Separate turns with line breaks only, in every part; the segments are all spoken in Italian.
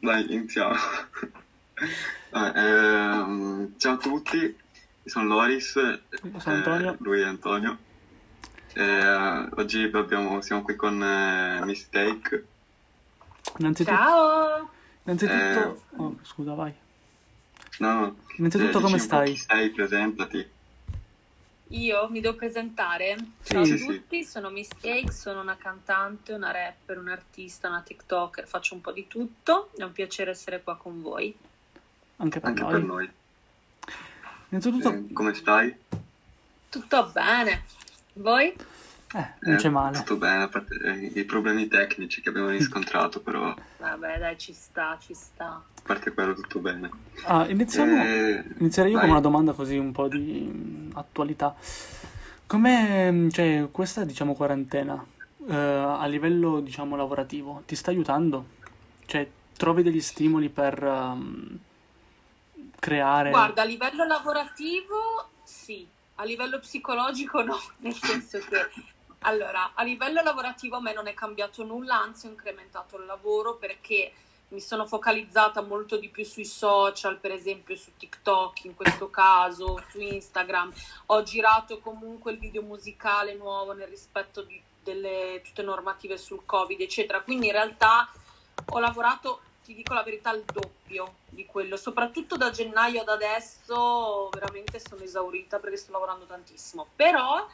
Dai, iniziamo. Vabbè, ehm, ciao a tutti, io sono Loris,
Io sono Antonio.
eh, lui è Antonio. Eh, oggi abbiamo- siamo qui con eh, Mistake.
Innanzitutto,
Ciao!
innanzitutto
Eh,
oh, scusa, vai.
No,
Innanzitutto
eh,
come
dici un po'
stai?
chi sei, presentati.
Io mi devo presentare.
Sì.
Ciao
Sì,
a
sì.
tutti, sono Mistake, sono una cantante, una rapper, un'artista, una TikToker, faccio un po' di tutto. È un piacere essere qua con voi.
Anche per
Anche
noi.
per noi.
Innanzitutto,
Eh, come stai?
Tutto bene. Voi?
Eh, non c'è
Eh,
male.
Tutto bene, a parte eh, i problemi tecnici che abbiamo riscontrato, però a
Vabbè, dai, ci sta, ci sta.
parte quello tutto bene.
Ah, iniziamo,
Eh,
inizierei io
vai.
con una domanda così un po' di mm, attualità. Come, cioè, questa, diciamo, quarantena, eh, a livello, diciamo, lavorativo, ti sta aiutando? Cioè, trovi degli stimoli per ehm, creare...
Guarda, a livello lavorativo sì, a livello psicologico no, nel senso che allora, a livello lavorativo a me non è cambiato nulla, anzi ho incrementato il lavoro perché mi sono focalizzata molto di più sui social, per esempio su TikTok in questo caso, su Instagram. Ho girato comunque il video musicale nuovo nel rispetto di delle tutte normative sul Covid, eccetera. Quindi in realtà ho lavorato, ti dico la verità, il doppio di quello, soprattutto da gennaio ad adesso veramente sono esaurita perché sto lavorando tantissimo, però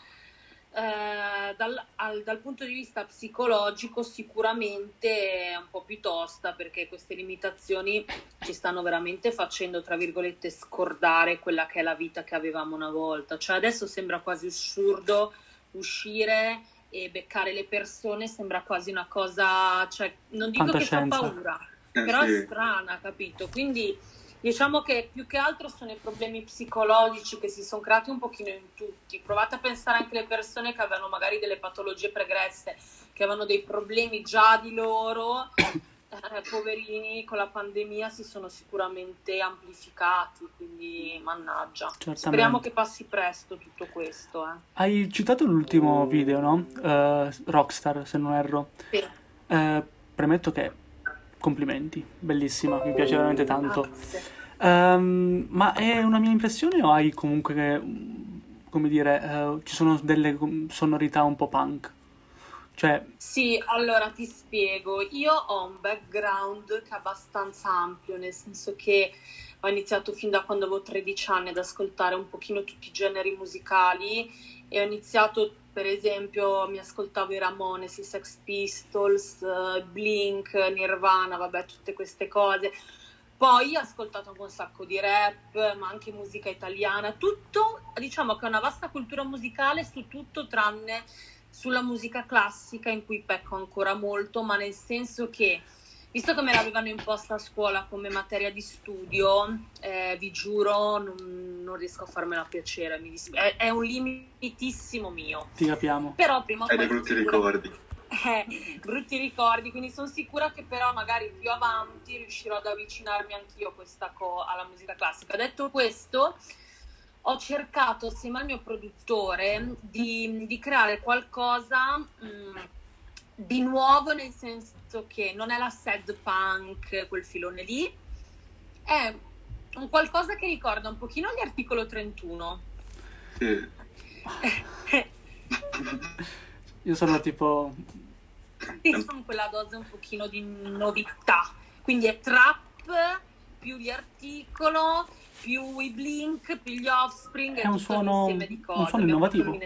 eh, dal, al- dal punto di vista psicologico sicuramente è un po' più tosta perché queste limitazioni ci stanno veramente facendo, tra virgolette, scordare quella che è la vita che avevamo una volta, cioè adesso sembra quasi assurdo uscire e beccare le persone, sembra quasi una cosa, cioè non dico che fa paura,
eh,
però è strana, capito? Quindi diciamo che più che altro sono i problemi psicologici che si sono creati un pochino in tutti. Provate a pensare anche alle persone che avevano magari delle patologie pregresse, che avevano dei problemi già di loro, eh, poverini, con la pandemia si sono sicuramente amplificati, quindi mannaggia.
Certamente.
Speriamo che passi presto tutto questo. Eh.
Hai citato l'ultimo video, no? Eh, Rockstar, se non erro.
Sì.
Eh, premetto che complimenti, bellissima, mi piace veramente tanto. Ehm, ma è una mia impressione o hai comunque, mm, come dire, eh, ci sono delle mm, sonorità un po' punk? Cioè,
Sì, allora ti spiego. Io ho un background che è abbastanza ampio, nel senso che ho iniziato fin da quando avevo 13 anni ad ascoltare un pochino tutti i generi musicali e ho iniziato, per esempio, mi ascoltavo i Ramones, i Sex Pistols, eh, Blink, Nirvana, vabbè, tutte queste cose. Poi ho ascoltato un sacco di rap, ma anche musica italiana, tutto, diciamo che è una vasta cultura musicale su tutto tranne sulla musica classica in cui pecco ancora molto, ma nel senso che, visto che me l'avevano imposta a scuola come materia di studio, eh, vi giuro, non, non riesco a farmela piacere, mi dispi- è, è un limitissimo mio.
ti capiamo.
Però prima o
Hai dei brutti
sicura-
ricordi.
eh, brutti ricordi, quindi sono sicura che però magari più avanti riuscirò ad avvicinarmi anch'io a questa co- alla musica classica. Detto questo, ho cercato assieme al mio produttore di, di creare qualcosa mh, di nuovo, nel senso che non è la sad punk, quel filone lì, è un qualcosa che ricorda un pochino gli articolo 31.
Sì.
Io sono tipo...
e sono quella dose un pochino di novità. Quindi è trap più gli articolo, più i blink, più gli offspring,
È un
tutto
suono- un suono innovativo.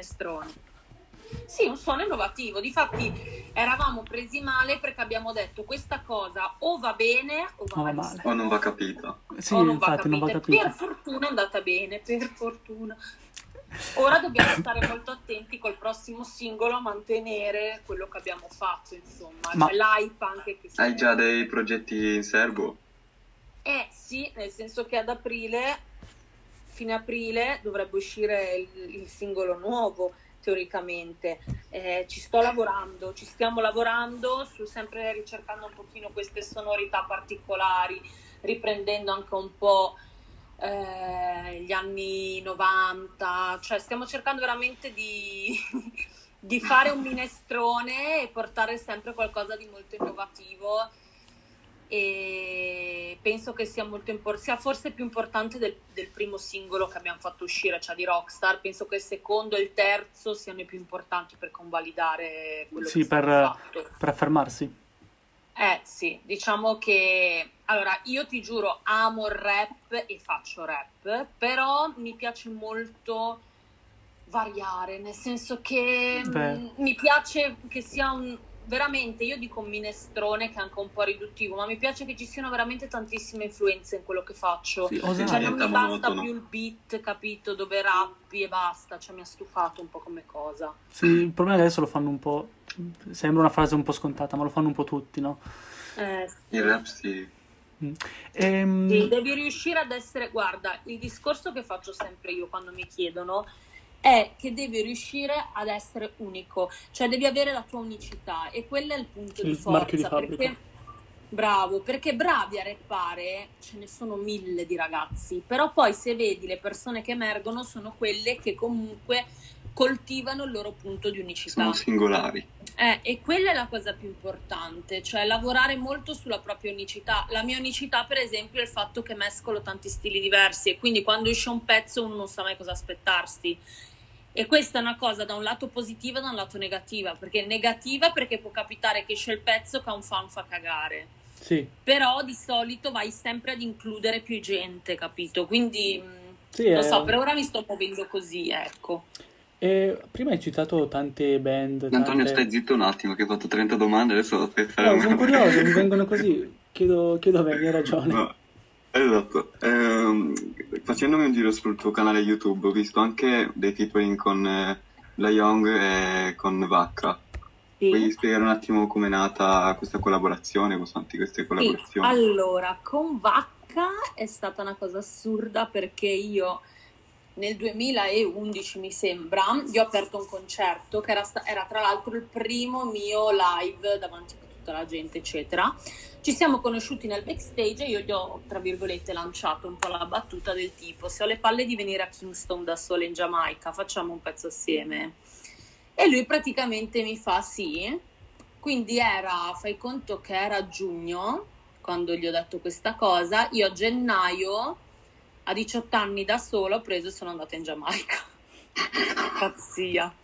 Sì, un suono innovativo. Difatti eravamo presi male perché abbiamo detto questa cosa o va bene o va,
O va
malissimo.
O non va capito.
Sì,
o non va
infatti, non va
capita.
capito.
Per fortuna è andata bene, per fortuna. Ora dobbiamo stare molto attenti col prossimo singolo a mantenere quello che abbiamo fatto, insomma.
Ma-
C'è l'hype anche che
Hai già dei progetti in serbo?
Eh sì, nel senso che ad aprile, fine aprile, dovrebbe uscire il, il singolo nuovo, teoricamente. Eh, ci sto lavorando, ci stiamo lavorando, su, sempre ricercando un pochino queste sonorità particolari, riprendendo anche un po' eh, gli anni 90, cioè stiamo cercando veramente di, di fare un minestrone e portare sempre qualcosa di molto innovativo e penso che sia molto importante, sia forse più importante del, del, primo singolo che abbiamo fatto uscire, cioè di Rockstar. Penso che il secondo e il terzo siano i più importanti per convalidare quello
sì,
che
per,
fatto.
per affermarsi.
Eh sì, diciamo che allora io ti giuro amo il rap e faccio rap, però mi piace molto variare, nel senso che mh, mi piace che sia un, veramente, io dico un minestrone che è anche un po' riduttivo, ma mi piace che ci siano veramente tantissime influenze in quello che faccio. Sì, cioè non mi basta più il beat, capito, dove rappi e basta, cioè mi ha stufato un po' come cosa.
Sì, il problema è che adesso lo fanno un po', sembra una frase un po' scontata, ma lo fanno un po' tutti, no?
Eh,
sì. Il rap sì.
Mm. Ehm...
Sì, devi riuscire ad essere, guarda, il discorso che faccio sempre io quando mi chiedono è che devi riuscire ad essere unico, cioè devi avere la tua unicità e quello è il punto il di forza. Di perché, bravo, perché bravi a rappare ce ne sono mille di ragazzi, però poi se vedi le persone che emergono sono quelle che comunque coltivano il loro punto di unicità.
Sono singolari.
Eh, e quella è la cosa più importante, cioè lavorare molto sulla propria unicità. La mia unicità, per esempio, è il fatto che mescolo tanti stili diversi e quindi quando esce un pezzo uno non sa mai cosa aspettarsi. E questa è una cosa da un lato positiva e da un lato negativa, perché negativa perché può capitare che esce il pezzo che a un fan fa cagare.
Sì.
Però di solito vai sempre ad includere più gente, capito? Quindi
sì,
lo so, per ora mi sto muovendo così, ecco.
E prima hai citato tante band. Tante...
Antonio, stai zitto un attimo, che ho fatto 30 domande, adesso fare
no, sono curioso, mi vengono così. Chiedo, chiedo a me, hai ragione.
No. Esatto, eh, facendomi un giro sul tuo canale YouTube ho visto anche dei featuring con eh, La Young e con Vacca. Sì. Puoi spiegare un attimo come è nata questa collaborazione, sono queste collaborazioni?
Sì. Allora, con Vacca è stata una cosa assurda perché io nel 2011 mi sembra, gli ho aperto un concerto che era, era tra l'altro il primo mio live davanti a tutta la gente, eccetera. Ci siamo conosciuti nel backstage e io gli ho, tra virgolette, lanciato un po' la battuta del tipo: Se ho le palle di venire a Kingston da sola in Giamaica, facciamo un pezzo assieme. E lui praticamente mi fa sì. Quindi era, fai conto che era giugno quando gli ho detto questa cosa. Io a gennaio a 18 anni da sola ho preso e sono andata in Giamaica. Pazzia.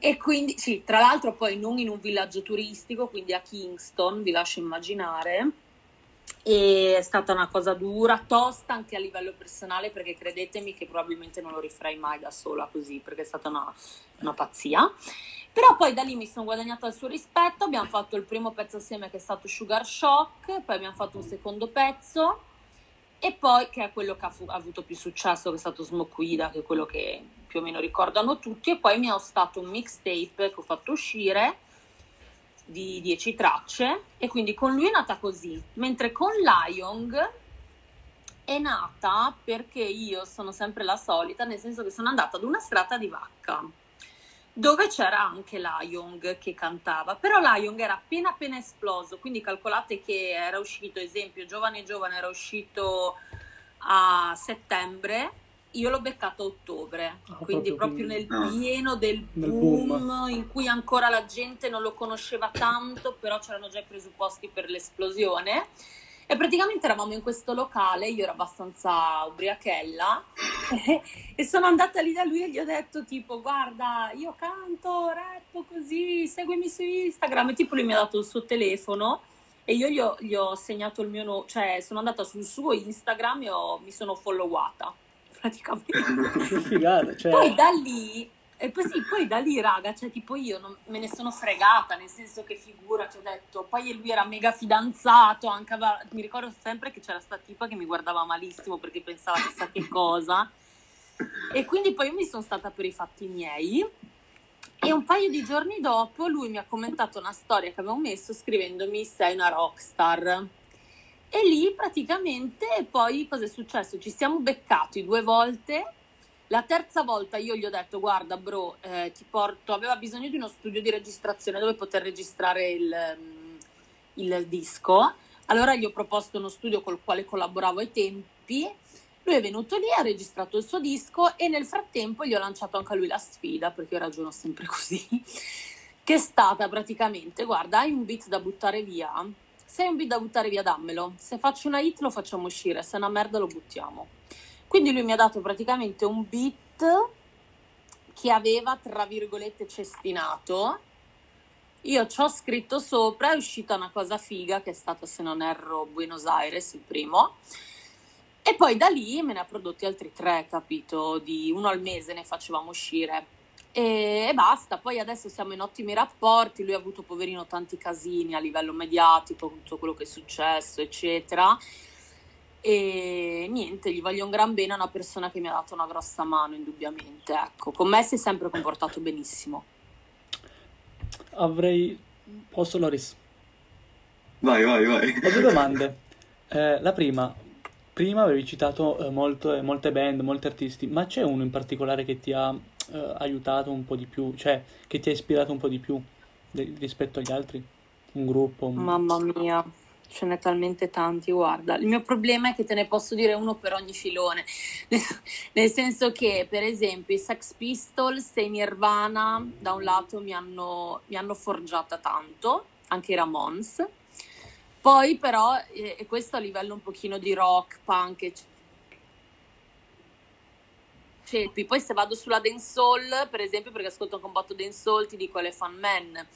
E quindi, sì, tra l'altro poi non in un villaggio turistico, quindi a Kingston, vi lascio immaginare. E è stata una cosa dura, tosta anche a livello personale, perché credetemi che probabilmente non lo rifarei mai da sola così, perché è stata una, una pazzia. Però poi da lì mi sono guadagnata il suo rispetto, abbiamo fatto il primo pezzo assieme che è stato Sugar Shock, poi abbiamo fatto un secondo pezzo e poi che è quello che ha, fu- ha avuto più successo, che è stato Smokwida, che è quello che più o meno ricordano tutti, e poi mi ha stato un mixtape che ho fatto uscire di 10 tracce, e quindi con lui è nata così, mentre con Lyong è nata perché io sono sempre la solita, nel senso che sono andata ad una strata di vacca dove c'era anche Lyong che cantava, però Lyong era appena appena esploso, quindi calcolate che era uscito, esempio, Giovane Giovane era uscito a settembre, io l'ho beccato a ottobre, oh, quindi proprio, proprio nel pieno del boom, boom, in cui ancora la gente non lo conosceva tanto, però c'erano già i presupposti per l'esplosione. E praticamente eravamo in questo locale, io ero abbastanza ubriachella e sono andata lì da lui e gli ho detto tipo guarda io canto, rappo così, seguimi su Instagram e tipo lui mi ha dato il suo telefono e io gli ho, gli ho segnato il mio nome, cioè sono andata sul suo Instagram e ho, mi sono followata praticamente.
Figata, cioè...
Poi da lì e poi sì, poi da lì, raga, cioè tipo io non, me ne sono fregata, nel senso che figura, ti ho detto, poi lui era mega fidanzato, anche aveva, mi ricordo sempre che c'era sta tipa che mi guardava malissimo perché pensava chissà che cosa. E quindi poi io mi sono stata per i fatti miei. E un paio di giorni dopo lui mi ha commentato una storia che avevo messo scrivendomi sei una rockstar. E lì praticamente poi cosa è successo? Ci siamo beccati due volte la terza volta io gli ho detto, guarda bro, eh, ti porto, aveva bisogno di uno studio di registrazione dove poter registrare il, mm, il disco. Allora gli ho proposto uno studio col quale collaboravo ai tempi. Lui è venuto lì, ha registrato il suo disco e nel frattempo gli ho lanciato anche a lui la sfida, perché io ragiono sempre così, che è stata praticamente, guarda, hai un beat da buttare via, se hai un beat da buttare via dammelo, se faccio una hit lo facciamo uscire, se è una merda lo buttiamo. Quindi lui mi ha dato praticamente un beat che aveva, tra virgolette, cestinato. Io ci ho scritto sopra, è uscita una cosa figa che è stata, se non erro, Buenos Aires, il primo. E poi da lì me ne ha prodotti altri tre, capito? Di uno al mese ne facevamo uscire. E, basta, poi adesso siamo in ottimi rapporti, lui ha avuto poverino tanti casini a livello mediatico, tutto quello che è successo, eccetera. E niente, gli voglio un gran bene a una persona che mi ha dato una grossa mano, indubbiamente. Ecco, con me si è sempre comportato benissimo.
Avrei... Posso, Loris?
Vai, vai, vai.
Ho due domande. Eh, la prima, prima avevi citato eh, molto, molte band, molti artisti, ma c'è uno in particolare che ti ha eh, aiutato un po' di più, cioè che ti ha ispirato un po' di più de- rispetto agli altri? Un gruppo? Un...
Mamma mia, ce n'è talmente tanti, guarda. Il mio problema è che te ne posso dire uno per ogni filone, nel senso che, per esempio, i Sex Pistols e Nirvana, da un lato, mi hanno, mi hanno forgiata tanto, anche i Ramones. Poi però, e questo a livello un pochino di rock, punk, eccetera. Poi se vado sulla dancehall, per esempio, perché ascolto un botto dancehall, ti dico le fan man.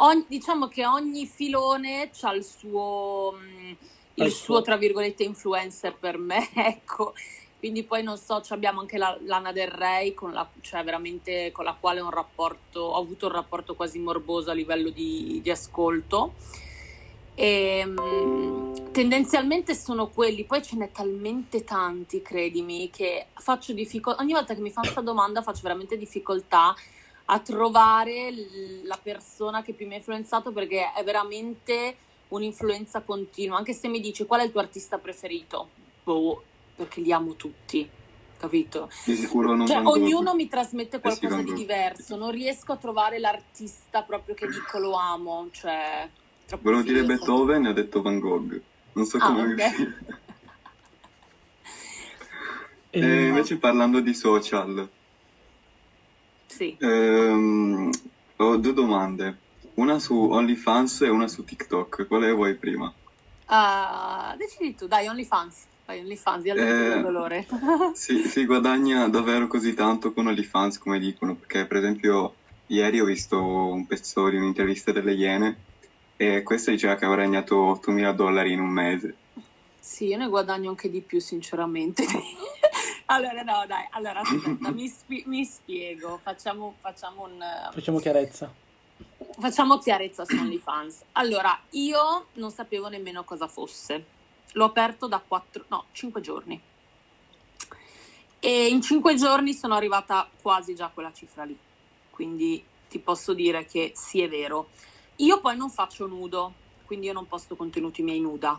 Ogni, diciamo che ogni filone ha il suo, mm, il suo, tra virgolette, influencer per me, ecco. Quindi poi non so, abbiamo anche la, Lana del Rey, con la, cioè veramente con la quale ho un rapporto, ho avuto un rapporto quasi morboso a livello di, di ascolto. E, ehm, tendenzialmente sono quelli, poi ce n'è talmente tanti, credimi, che faccio difficoltà. Ogni volta che mi fanno questa domanda faccio veramente difficoltà a trovare la persona che più mi ha influenzato perché è veramente un'influenza continua. Anche se mi dici qual è il tuo artista preferito, boh, perché li amo tutti. Capito?
Di sicuro non
cioè, ognuno mi trasmette qualcosa di diverso. Non riesco a trovare l'artista proprio che dico lo amo. Cioè,
Volevo dire Beethoven e ha detto Van Gogh. Non so come ah, okay. e eh, invece parlando di social.
Sì.
Ehm, ho due domande. Una su OnlyFans e una su TikTok. Quale vuoi prima?
Uh, decidi tu, dai, OnlyFans. Vai, OnlyFans, di eh, dolore.
si, si guadagna davvero così tanto con OnlyFans, come dicono, perché per esempio ieri ho visto un pezzo di un'intervista delle Iene e questo diceva che ha guadagnato 8.000 dollari in un mese.
Sì, io ne guadagno anche di più, sinceramente. Allora, no, dai, allora aspetta, mi, spi- mi, spiego, facciamo, facciamo un...
Facciamo chiarezza.
Facciamo chiarezza su OnlyFans. Allora, io non sapevo nemmeno cosa fosse. L'ho aperto da 4, no, 5 giorni. E in 5 giorni sono arrivata quasi già a quella cifra lì. Quindi ti posso dire che sì, è vero io poi non faccio nudo, quindi io non posto contenuti miei nuda.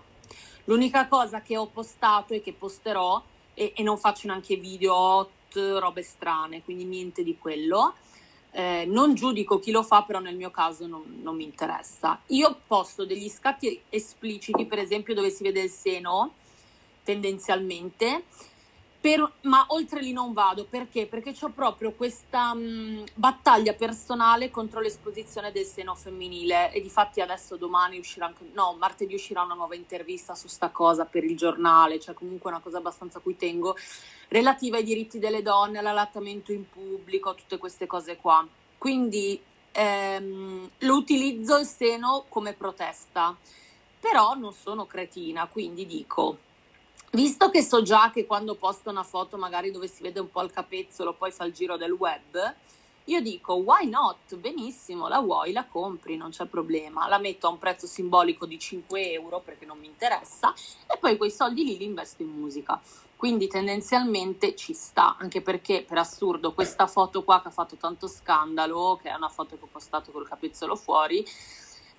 L'unica cosa che ho postato e che posterò, e, e non faccio neanche video hot, robe strane, quindi niente di quello. Eh, non giudico chi lo fa, però nel mio caso non, non mi interessa. Io posto degli scatti espliciti, per esempio, dove si vede il seno, tendenzialmente, per, ma oltre lì non vado. Perché? Perché ho proprio questa mh, mm, battaglia personale contro l'esposizione del seno femminile. E di fatti adesso domani uscirà anche, no, martedì uscirà una nuova intervista su sta cosa per il giornale, cioè comunque una cosa abbastanza a cui tengo, relativa ai diritti delle donne, all'allattamento in pubblico, tutte queste cose qua. Quindi ehm, lo utilizzo il seno come protesta, però non sono cretina, quindi dico Visto che so già che quando posto una foto magari dove si vede un po' il capezzolo poi fa il giro del web, io dico why not? Benissimo, la vuoi, la compri, non c'è problema. La metto a un prezzo simbolico di 5 euro perché non mi interessa e poi quei soldi lì li investo in musica. Quindi tendenzialmente ci sta, anche perché per assurdo questa foto qua che ha fatto tanto scandalo, che è una foto che ho postato col capezzolo fuori,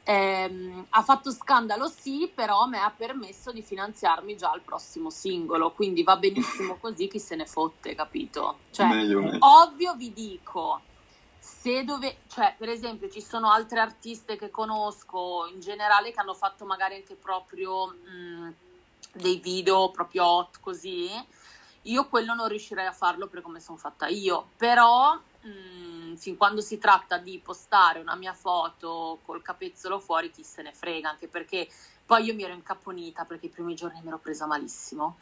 ehm, ha fatto scandalo sì, però mi ha permesso di finanziarmi già il prossimo singolo, quindi va benissimo così, chi se ne fotte, capito? Cioè, meglio, meglio. ovvio vi dico, se dove, cioè, per esempio, ci sono altre artiste che conosco in generale che hanno fatto magari anche proprio mh, dei video proprio hot così, io quello non riuscirei a farlo per come sono fatta io, però mh, mm, fin quando si tratta di postare una mia foto col capezzolo fuori, chi se ne frega, anche perché poi io mi ero incaponita perché i primi giorni mi ero presa malissimo.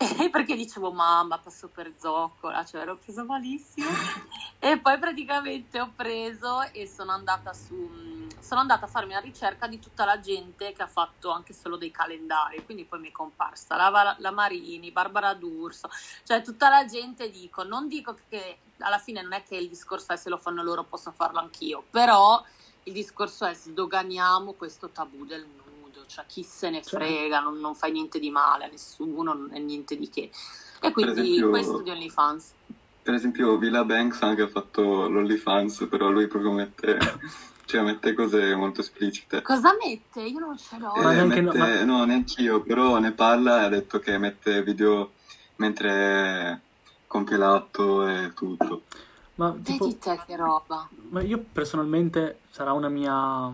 E perché dicevo mamma passo per zoccola, cioè ero presa malissimo e poi praticamente ho preso e sono andata su mm, sono andata a farmi una ricerca di tutta la gente che ha fatto anche solo dei calendari, quindi poi mi è comparsa la, la Marini, Barbara D'Urso, cioè tutta la gente dico, non dico che alla fine non è che il discorso è se lo fanno loro posso farlo anch'io, però il discorso è sdoganiamo questo tabù del nudo, cioè chi se ne frega, non, non fai niente di male a nessuno, non è niente di che. E quindi esempio, questo di OnlyFans.
Per esempio Villa Banks anche ha fatto l'OnlyFans, però lui proprio mette cioè mette cose molto esplicite.
Cosa mette? Io non ce l'ho.
Eh, mette, no, ma... no, neanche io, però ne parla e ha detto che mette video mentre compie l'atto e tutto.
Ma tipo, Vedi te che roba.
Ma io personalmente sarà una mia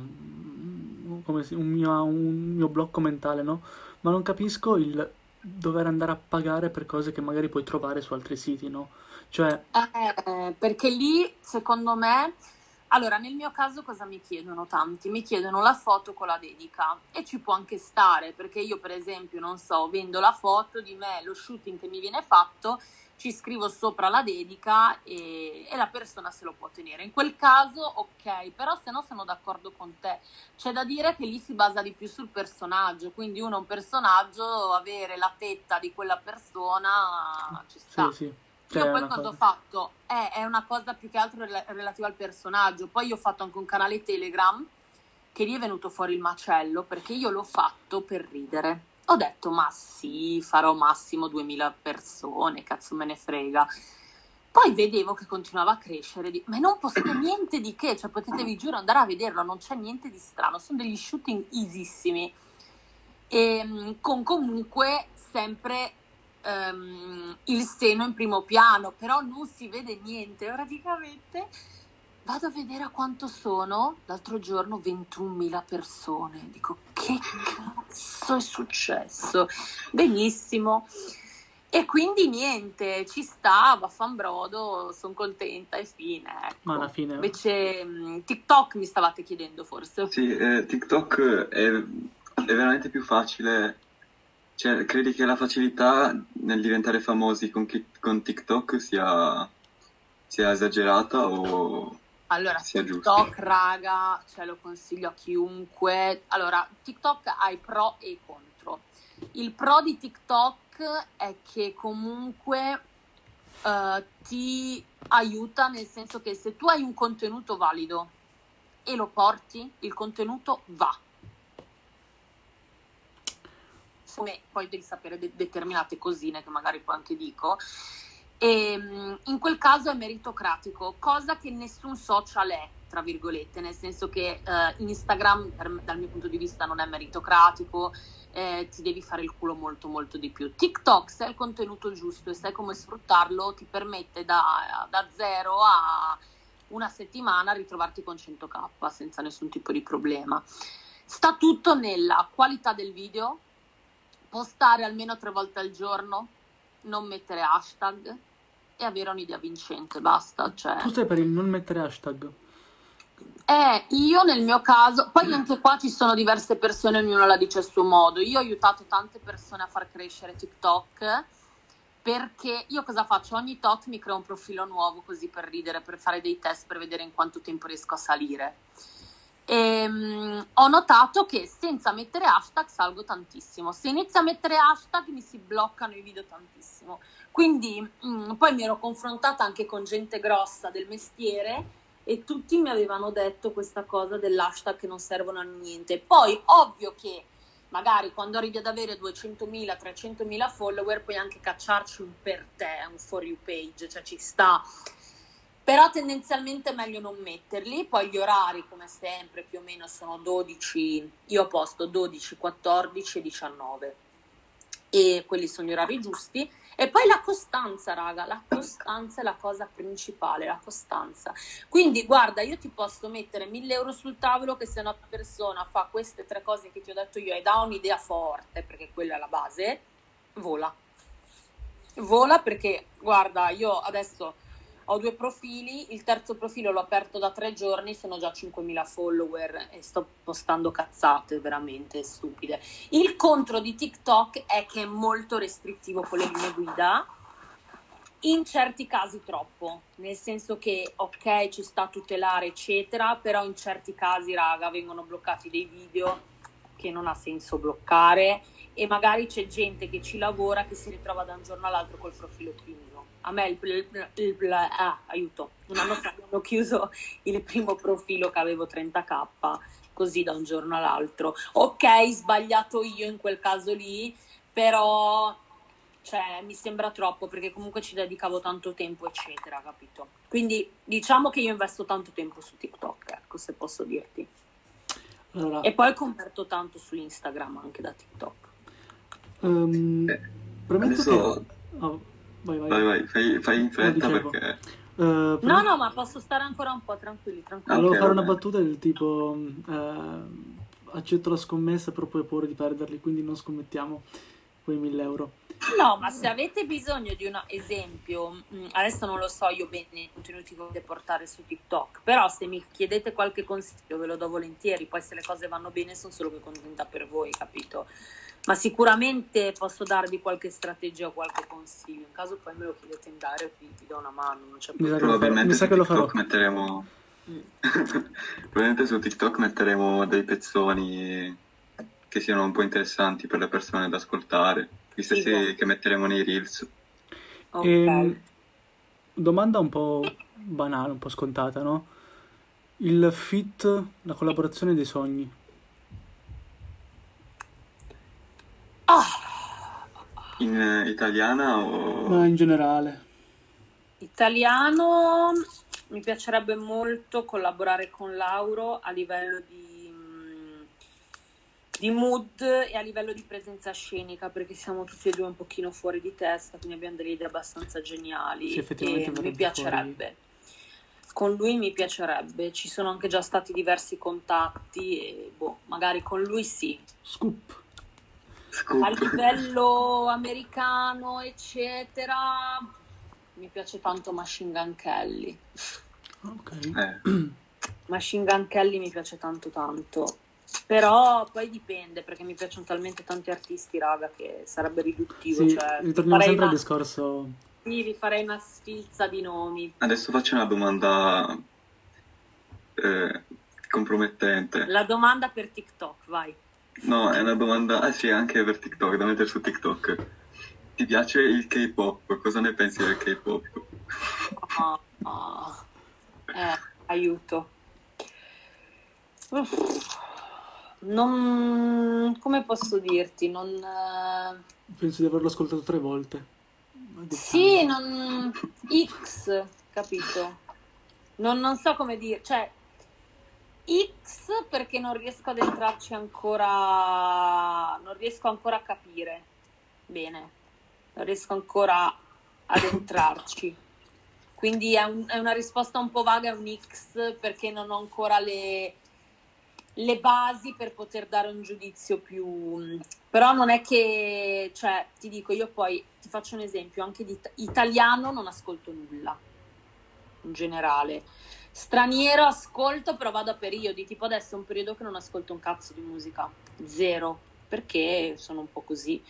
come si, un, mio, un mio blocco mentale, no? Ma non capisco il dover andare a pagare per cose che magari puoi trovare su altri siti, no? Cioè...
Eh, perché lì, secondo me, allora, nel mio caso cosa mi chiedono tanti? Mi chiedono la foto con la dedica e ci può anche stare, perché io per esempio, non so, vendo la foto di me, lo shooting che mi viene fatto, ci scrivo sopra la dedica e, e la persona se lo può tenere. In quel caso ok, però se no sono d'accordo con te. C'è da dire che lì si basa di più sul personaggio, quindi uno un personaggio, avere la tetta di quella persona ci sta. Sì, sì. Cioè, io poi cosa ho fatto? È, è, una cosa più che altro rel- relativa al personaggio. Poi io ho fatto anche un canale Telegram che lì è venuto fuori il macello perché io l'ho fatto per ridere. Ho detto, ma sì, farò massimo 2000 persone, cazzo me ne frega. Poi vedevo che continuava a crescere, di... ma non posto niente di che, cioè potete vi giuro andare a vederlo, non c'è niente di strano, sono degli shooting easissimi. E ehm, con comunque sempre um, il seno in primo piano, però non si vede niente. Praticamente vado a vedere a quanto sono, l'altro giorno 21.000 persone. Dico, che cazzo è successo? Benissimo. E quindi niente, ci sta, vaffanbrodo, sono contenta e fine. Ecco.
Ma alla fine...
Invece TikTok mi stavate chiedendo forse.
Sì, eh, TikTok è, è veramente più facile cioè, credi che la facilità nel diventare famosi con, con TikTok sia, sia, esagerata o
allora, TikTok,
giusta?
raga, cioè, lo consiglio a chiunque. Allora, TikTok ha i pro e i contro. Il pro di TikTok è che comunque uh, ti aiuta nel senso che se tu hai un contenuto valido e lo porti, il contenuto va come poi devi sapere de- determinate cosine che magari poi anche dico. E, ehm, in quel caso è meritocratico, cosa che nessun social è, tra virgolette, nel senso che eh, Instagram dal mio punto di vista non è meritocratico, eh, ti devi fare il culo molto molto di più. TikTok, se hai il contenuto giusto e sai come sfruttarlo, ti permette da, da zero a una settimana ritrovarti con 100k senza nessun tipo di problema. Sta tutto nella qualità del video, postare almeno tre volte al giorno, non mettere hashtag e avere un'idea vincente, basta. Cioè...
Tu sei per il non mettere hashtag?
Eh, io nel mio caso, poi anche qua ci sono diverse persone, ognuno la dice a suo modo. Io ho aiutato tante persone a far crescere TikTok perché io cosa faccio? Ogni tot mi creo un profilo nuovo così per ridere, per fare dei test, per vedere in quanto tempo riesco a salire. E, um, ho notato che senza mettere hashtag salgo tantissimo. Se inizio a mettere hashtag mi si bloccano i video tantissimo. Quindi um, poi mi ero confrontata anche con gente grossa del mestiere e tutti mi avevano detto questa cosa dell'hashtag che non servono a niente. Poi ovvio che magari quando arrivi ad avere 200.000, 300.000 follower puoi anche cacciarci un per te, un for you page, cioè ci sta però tendenzialmente è meglio non metterli, poi gli orari come sempre più o meno sono 12, io posto 12, 14 e 19 e quelli sono gli orari giusti. E poi la costanza raga, la costanza è la cosa principale, la costanza. Quindi guarda io ti posso mettere 1000 euro sul tavolo che se una persona fa queste tre cose che ti ho detto io e dà un'idea forte perché quella è la base, vola. Vola perché guarda io adesso ho due profili, il terzo profilo l'ho aperto da tre giorni, sono già 5.000 follower e sto postando cazzate veramente stupide. Il contro di TikTok è che è molto restrittivo con le linee guida, in certi casi troppo, nel senso che ok ci sta a tutelare eccetera, però in certi casi raga vengono bloccati dei video che non ha senso bloccare e magari c'è gente che ci lavora che si ritrova da un giorno all'altro col profilo chiuso a me il, il, il ah, aiuto, un anno fa abbiamo chiuso il primo profilo che avevo 30k così da un giorno all'altro. Ok, sbagliato io in quel caso lì, però cioè, mi sembra troppo perché comunque ci dedicavo tanto tempo, eccetera, capito? Quindi diciamo che io investo tanto tempo su TikTok, ecco, se posso dirti. Allora, e poi ho converto tanto su Instagram anche da TikTok.
Um, premetto adesso... che... Oh
Vai, vai, vai, vai fai, fai, in fretta perché...
Uh, no, no, ma posso stare ancora un po' tranquilli, tranquilli.
Volevo okay, fare vabbè. una battuta del tipo... Uh, accetto la scommessa però poi ho paura di perderli, quindi non scommettiamo quei 1000 euro.
No, ma se avete bisogno di un esempio, mm, adesso non lo so io bene i contenuti che volete portare su TikTok, però se mi chiedete qualche consiglio ve lo do volentieri, poi se le cose vanno bene sono solo che contenta per voi, capito? ma sicuramente posso darvi qualche strategia o qualche consiglio. In caso poi me lo chiedete in direct, vi, vi do una mano. Non c'è
sa Probabilmente mi sa che lo farò. Metteremo... Mm. Probabilmente su TikTok metteremo dei pezzoni che siano un po' interessanti per le persone da ascoltare, gli stessi sì, che metteremo nei Reels.
Okay. E, ehm, domanda un po' banale, un po' scontata, no? Il fit, la collaborazione dei sogni.
Ah. In uh, italiana o...
No, in generale.
Italiano mi piacerebbe molto collaborare con Lauro a livello di, di mood e a livello di presenza scenica perché siamo tutti e due un pochino fuori di testa, quindi abbiamo delle idee abbastanza geniali sì, e mi piacerebbe. Fuori. Con lui mi piacerebbe, ci sono anche già stati diversi contatti e boh, magari con lui sì.
Scoop
a livello americano, eccetera, mi piace tanto Machine Gun Kelly.
Ok.
Eh.
Machine Gun Kelly mi piace tanto tanto. Però poi dipende perché mi piacciono talmente tanti artisti, raga, che sarebbe riduttivo.
Sì,
cioè,
ritorniamo sempre una... al discorso.
Sì, vi farei una sfilza di nomi.
Adesso faccio una domanda eh, compromettente.
La domanda per TikTok, vai.
No, è una domanda, ah sì, anche per TikTok, da mettere su TikTok. Ti piace il K-pop? Cosa ne pensi del K-pop?
Oh, oh. Eh, aiuto. Uff. Non... come posso dirti? Non... Eh,
Penso di averlo ascoltato tre volte.
Sì, non... X, capito? Non, non so come dire, cioè X perché non riesco ad entrarci ancora, non riesco ancora a capire bene, non riesco ancora ad entrarci. Quindi è, un, è una risposta un po' vaga, è un X perché non ho ancora le, le basi per poter dare un giudizio più... Però non è che, cioè, ti dico, io poi ti faccio un esempio, anche di italiano non ascolto nulla, in generale Straniero ascolto, però vado a periodi. Tipo adesso è un periodo che non ascolto un cazzo di musica. Zero. Perché sono un po' così.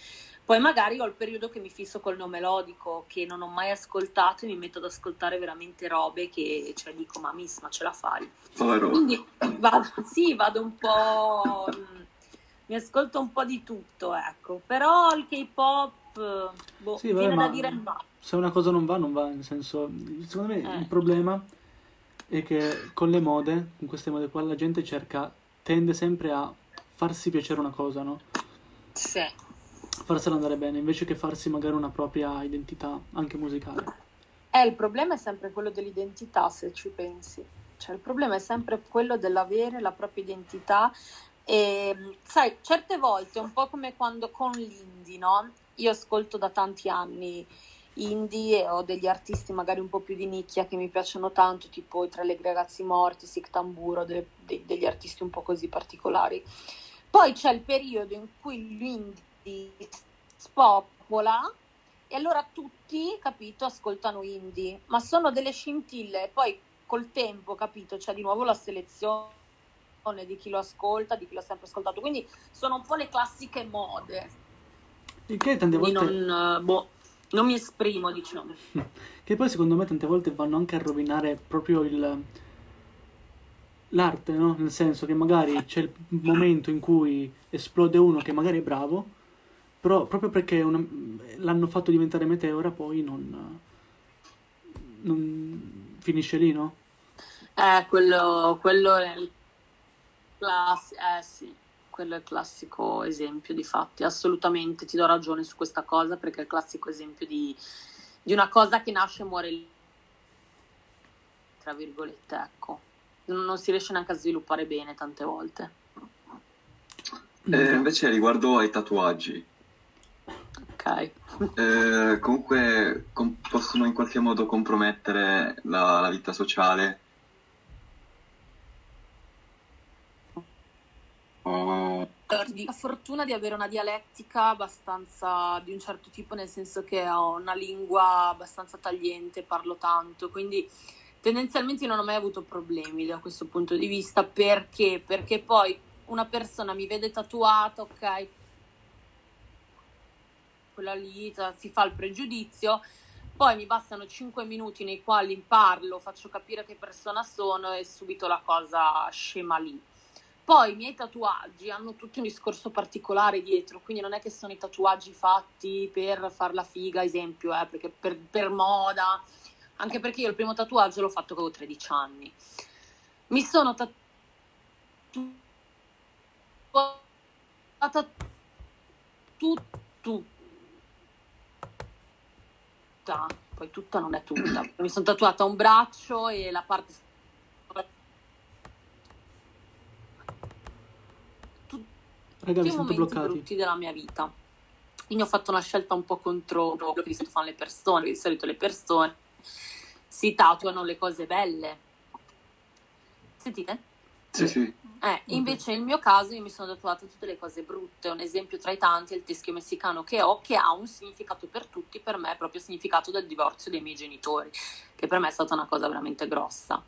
Poi magari ho il periodo che mi fisso col neomelodico, che non ho mai ascoltato e mi metto ad ascoltare veramente robe che, cioè, dico, ma miss, ma ce la fai?
Povero.
Quindi vado, sì, vado un po'... mi ascolto un po' di tutto, ecco. Però il K-pop, boh, sì, viene vabbè, da dire no.
Se una cosa non va, non va, nel senso, secondo me eh. il problema è che con le mode, con queste mode qua, la gente cerca, tende sempre a farsi piacere una cosa, no?
Sì.
Farsela andare bene, invece che farsi magari una propria identità, anche musicale.
Eh, il problema è sempre quello dell'identità, se ci pensi. Cioè, il problema è sempre quello dell'avere la propria identità e, sai, certe volte, un po' come quando con l'indie, no? Io ascolto da tanti anni indie e ho degli artisti magari un po' più di nicchia che mi piacciono tanto, tipo i Tre Allegri Ragazzi Morti, Sic Tamburo, de, de, degli artisti un po' così particolari. Poi c'è il periodo in cui l'indie spopola e allora tutti, capito, ascoltano indie, ma sono delle scintille, poi col tempo, capito, c'è di nuovo la selezione di chi lo ascolta, di chi l'ha sempre ascoltato, quindi sono un po' le classiche mode.
Il che tante volte...
Non, boh, non mi esprimo, diciamo.
Che poi secondo me tante volte vanno anche a rovinare proprio il... l'arte, no? Nel senso che magari c'è il momento in cui esplode uno che magari è bravo, però proprio perché una... l'hanno fatto diventare meteora poi non... non finisce lì, no?
Eh, quello, quello è il classico, eh sì quello è il classico esempio di fatti, assolutamente ti do ragione su questa cosa perché è il classico esempio di, di una cosa che nasce e muore lì, tra virgolette, ecco. Non, non, si riesce neanche a sviluppare bene tante volte.
Eh, invece riguardo ai tatuaggi.
Ok.
Eh, comunque com- possono in qualche modo compromettere la, la vita sociale
Ho la fortuna di avere una dialettica abbastanza di un certo tipo, nel senso che ho una lingua abbastanza tagliente, parlo tanto, quindi tendenzialmente non ho mai avuto problemi da questo punto di vista perché? Perché poi una persona mi vede tatuata, ok, quella lì si fa il pregiudizio, poi mi bastano 5 minuti nei quali parlo, faccio capire che persona sono e subito la cosa scema lì. Poi i miei tatuaggi hanno tutti un discorso particolare dietro, quindi non è che sono i tatuaggi fatti per far la figa, esempio, eh, perché per, per moda, anche perché io il primo tatuaggio l'ho fatto che avevo 13 anni. Mi sono tatuata tutto poi tutta non è tutta. Mi sono tatuata un braccio e la parte
Raga, mi sento bloccati.
brutti della mia vita. Quindi ho fatto una scelta un po' contro quello che di solito fanno le persone, di solito le persone si tatuano le cose belle. Sentite?
Sì, sì.
Eh, invece nel mio caso io mi sono tatuata tutte le cose brutte, un esempio tra i tanti è il teschio messicano che ho, che ha un significato per tutti, per me è proprio il significato del divorzio dei miei genitori, che per me è stata una cosa veramente grossa.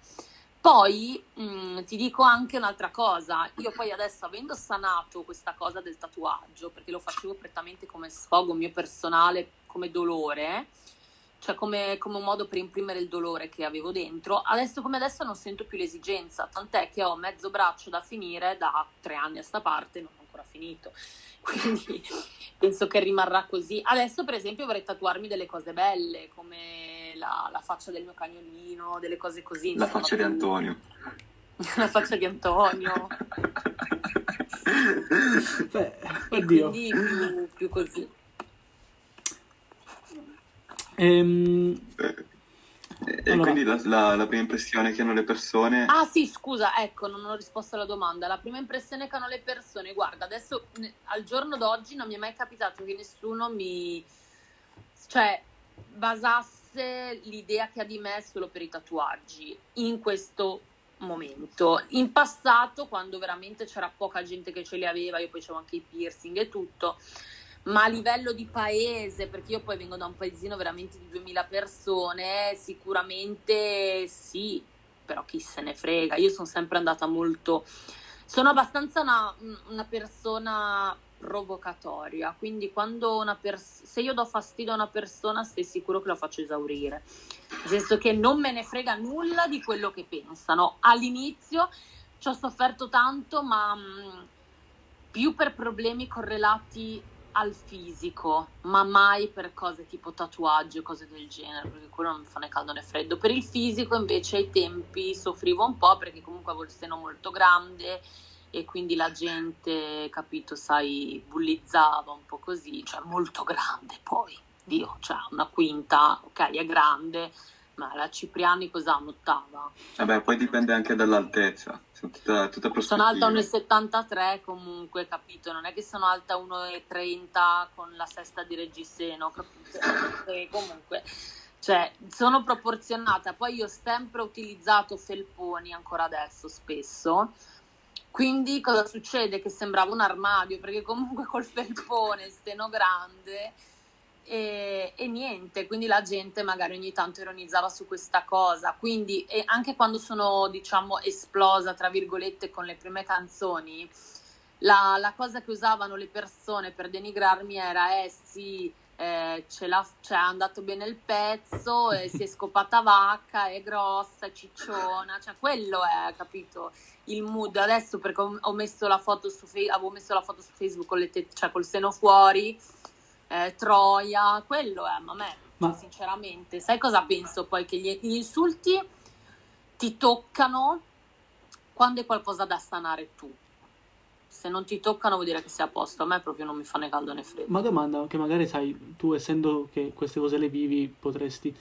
Poi mh, mm, ti dico anche un'altra cosa, io poi adesso avendo sanato questa cosa del tatuaggio, perché lo facevo prettamente come sfogo mio personale, come dolore, cioè come, come, un modo per imprimere il dolore che avevo dentro, adesso come adesso non sento più l'esigenza, tant'è che ho mezzo braccio da finire da tre anni a sta parte, non ho ancora finito, quindi penso che rimarrà così. Adesso per esempio vorrei tatuarmi delle cose belle, come la, la, faccia del mio cagnolino, delle cose così.
La faccia di Antonio.
la faccia di Antonio.
Beh, oddio.
Quindi più, più così.
Ehm...
E allora. quindi la, la, la, prima impressione che hanno le persone...
Ah sì, scusa, ecco, non ho risposto alla domanda. La prima impressione che hanno le persone, guarda, adesso al giorno d'oggi non mi è mai capitato che nessuno mi... cioè, basasse l'idea che ha di me solo per i tatuaggi in questo momento. In passato, quando veramente c'era poca gente che ce li aveva, io poi avevo anche i piercing e tutto, ma a livello di paese, perché io poi vengo da un paesino veramente di 2000 persone, sicuramente sì, però chi se ne frega. Io sono sempre andata molto... Sono abbastanza una, una persona provocatoria, quindi quando una pers- se io do fastidio a una persona stai sicuro che la faccio esaurire, nel senso che non me ne frega nulla di quello che pensano. All'inizio ci ho sofferto tanto, ma mh, mm, più per problemi correlati al fisico, ma mai per cose tipo tatuaggi o cose del genere, perché quello non mi fa né caldo né freddo. Per il fisico invece ai tempi soffrivo un po' perché comunque avevo il seno molto grande e quindi la gente, capito, sai, bullizzava un po' così, cioè molto grande poi, Dio, cioè una quinta, ok, è grande, ma la Cipriani cos'ha, un'ottava?
Vabbè, poi dipende anche dall'altezza, tutta, tutta
Sono alta 1,73 comunque, capito? Non è che sono alta 1,30 con la sesta di reggiseno, capito? E comunque cioè sono proporzionata. Poi io ho sempre utilizzato felponi ancora adesso spesso quindi cosa succede? Che sembrava un armadio, perché comunque col felpone, steno grande, E, e, niente, quindi la gente magari ogni tanto ironizzava su questa cosa. Quindi anche quando sono, diciamo, esplosa, tra virgolette, con le prime canzoni, la, la cosa che usavano le persone per denigrarmi era, eh sì, eh, ce l'ha, cioè, è andato bene il pezzo, eh, si è scopata vacca, è grossa, è cicciona, cioè quello è, capito, il mood. Adesso perché ho, ho messo la foto su, avevo messo la foto su Facebook con le te- cioè col seno fuori, eh, Troia, quello è, ma a me, ma... sinceramente, sai cosa penso poi? Che gli, gli insulti ti toccano quando è qualcosa da sanare tu. Se non ti toccano vuol dire che sei a posto, a me proprio non mi fa né caldo né freddo.
Ma domanda, che magari sai, tu essendo che queste cose le vivi potresti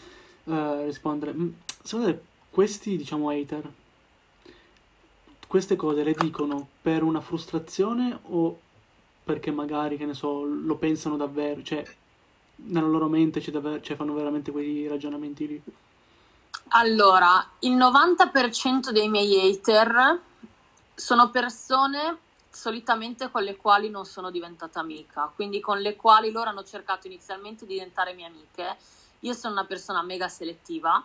uh, rispondere. Mm, secondo te questi, diciamo, hater, queste cose le dicono per una frustrazione o perché magari, che ne so, lo pensano davvero, cioè nella loro mente ci davvero, cioè, fanno veramente quei ragionamenti lì.
Allora, il 90% dei miei hater sono persone solitamente con le quali non sono diventata amica, quindi con le quali loro hanno cercato inizialmente di diventare mie amiche. Io sono una persona mega selettiva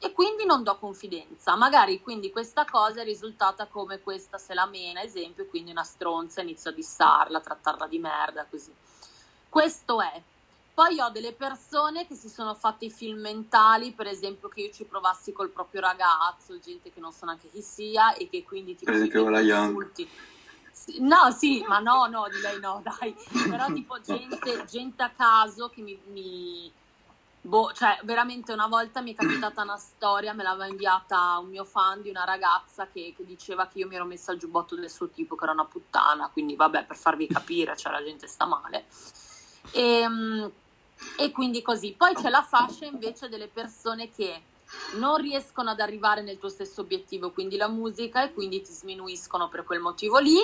e quindi non do confidenza. Magari quindi questa cosa è risultata come questa se la mena, esempio, quindi una stronza, inizio a dissarla, a trattarla di merda, così. Questo è. Poi ho delle persone che si sono fatte i film mentali, per esempio che io ci provassi col proprio ragazzo, gente che non so neanche chi sia e che quindi ti
per esempio la
insulti. No, sì, ma no, no, di lei no, dai. Però tipo gente, gente a caso che mi, mi Boh, cioè, veramente una volta mi è capitata una storia, me l'aveva inviata un mio fan di una ragazza che, che, diceva che io mi ero messa al giubbotto del suo tipo, che era una puttana, quindi vabbè, per farvi capire, cioè la gente sta male. E, ehm, e quindi così. Poi c'è la fascia invece delle persone che non riescono ad arrivare nel tuo stesso obiettivo, quindi la musica, e quindi ti sminuiscono per quel motivo lì,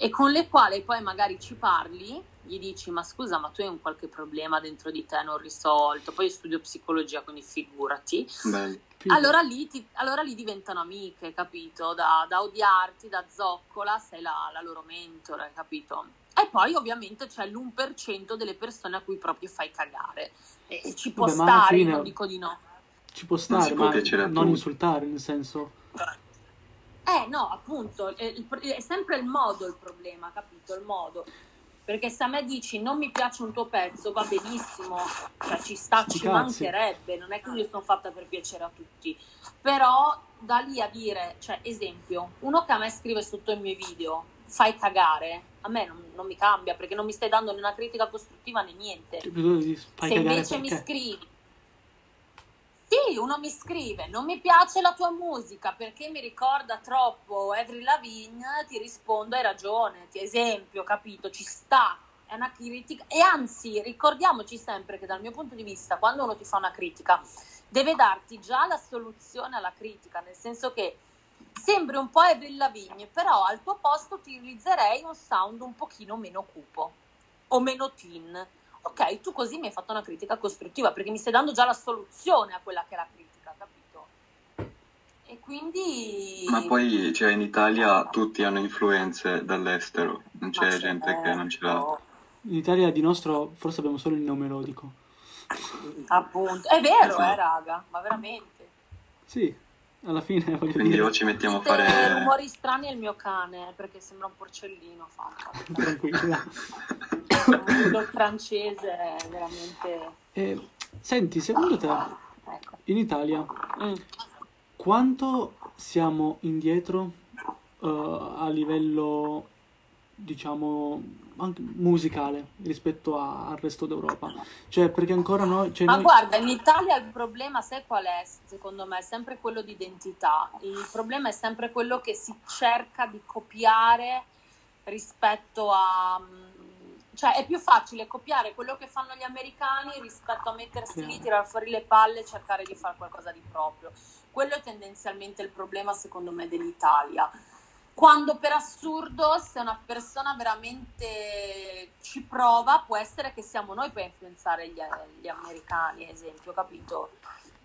e con le quali poi magari ci parli gli dici ma scusa ma tu hai un qualche problema dentro di te non risolto, poi io studio psicologia quindi figurati, allora lì, ti, allora lì, diventano amiche, capito? Da, da odiarti, da zoccola, sei la, la loro mentore, capito? E poi ovviamente c'è l'1% delle persone a cui proprio fai cagare. E ci può Beh, stare, fine, non dico di no.
Ci può stare, ma non insultare, nel senso...
Eh no, appunto, è, è sempre il modo il problema, capito? Il modo perché se a me dici non mi piace un tuo pezzo va benissimo, cioè ci sta, ci Cazzi. mancherebbe, non è che io sono fatta per piacere a tutti, però da lì a dire, cioè esempio, uno che a me scrive sotto i miei video, fai cagare, a me non, non mi cambia perché non mi stai dando né una critica costruttiva né niente. Se invece mi scrivi sì, uno mi scrive, non mi piace la tua musica perché mi ricorda troppo Avril Lavigne, ti rispondo hai ragione, ti esempio, capito, ci sta, è una critica e anzi ricordiamoci sempre che dal mio punto di vista quando uno ti fa una critica deve darti già la soluzione alla critica, nel senso che sembri un po' Avril Lavigne, però al tuo posto utilizzerei un sound un pochino meno cupo o meno teen ok, tu così mi hai fatto una critica costruttiva perché mi stai dando già la soluzione a quella che è la critica, capito? E quindi...
Ma poi cioè, in Italia tutti hanno influenze dall'estero, non c'è, c'è gente certo. che non ce l'ha.
In Italia di nostro forse abbiamo solo il neomelodico.
Appunto, è vero, esatto. eh, raga, ma veramente.
Sì, alla fine
voglio Quindi dire. ci mettiamo a fare
rumori strani è il mio cane perché sembra un porcellino fatto.
Tranquilla.
il francese è veramente
eh, Senti, secondo te ecco. in Italia mm. quanto siamo indietro uh, a livello diciamo anche musicale rispetto a, al resto d'Europa. Cioè, perché ancora noi. Cioè
Ma
noi...
guarda, in Italia il problema, sai qual è? Secondo me è sempre quello di identità. Il problema è sempre quello che si cerca di copiare rispetto a. Cioè, è più facile copiare quello che fanno gli americani rispetto a mettersi lì, tirare fuori le palle e cercare di fare qualcosa di proprio. Quello è tendenzialmente il problema, secondo me, dell'Italia quando per assurdo se una persona veramente ci prova può essere che siamo noi poi a influenzare gli, gli americani ad esempio capito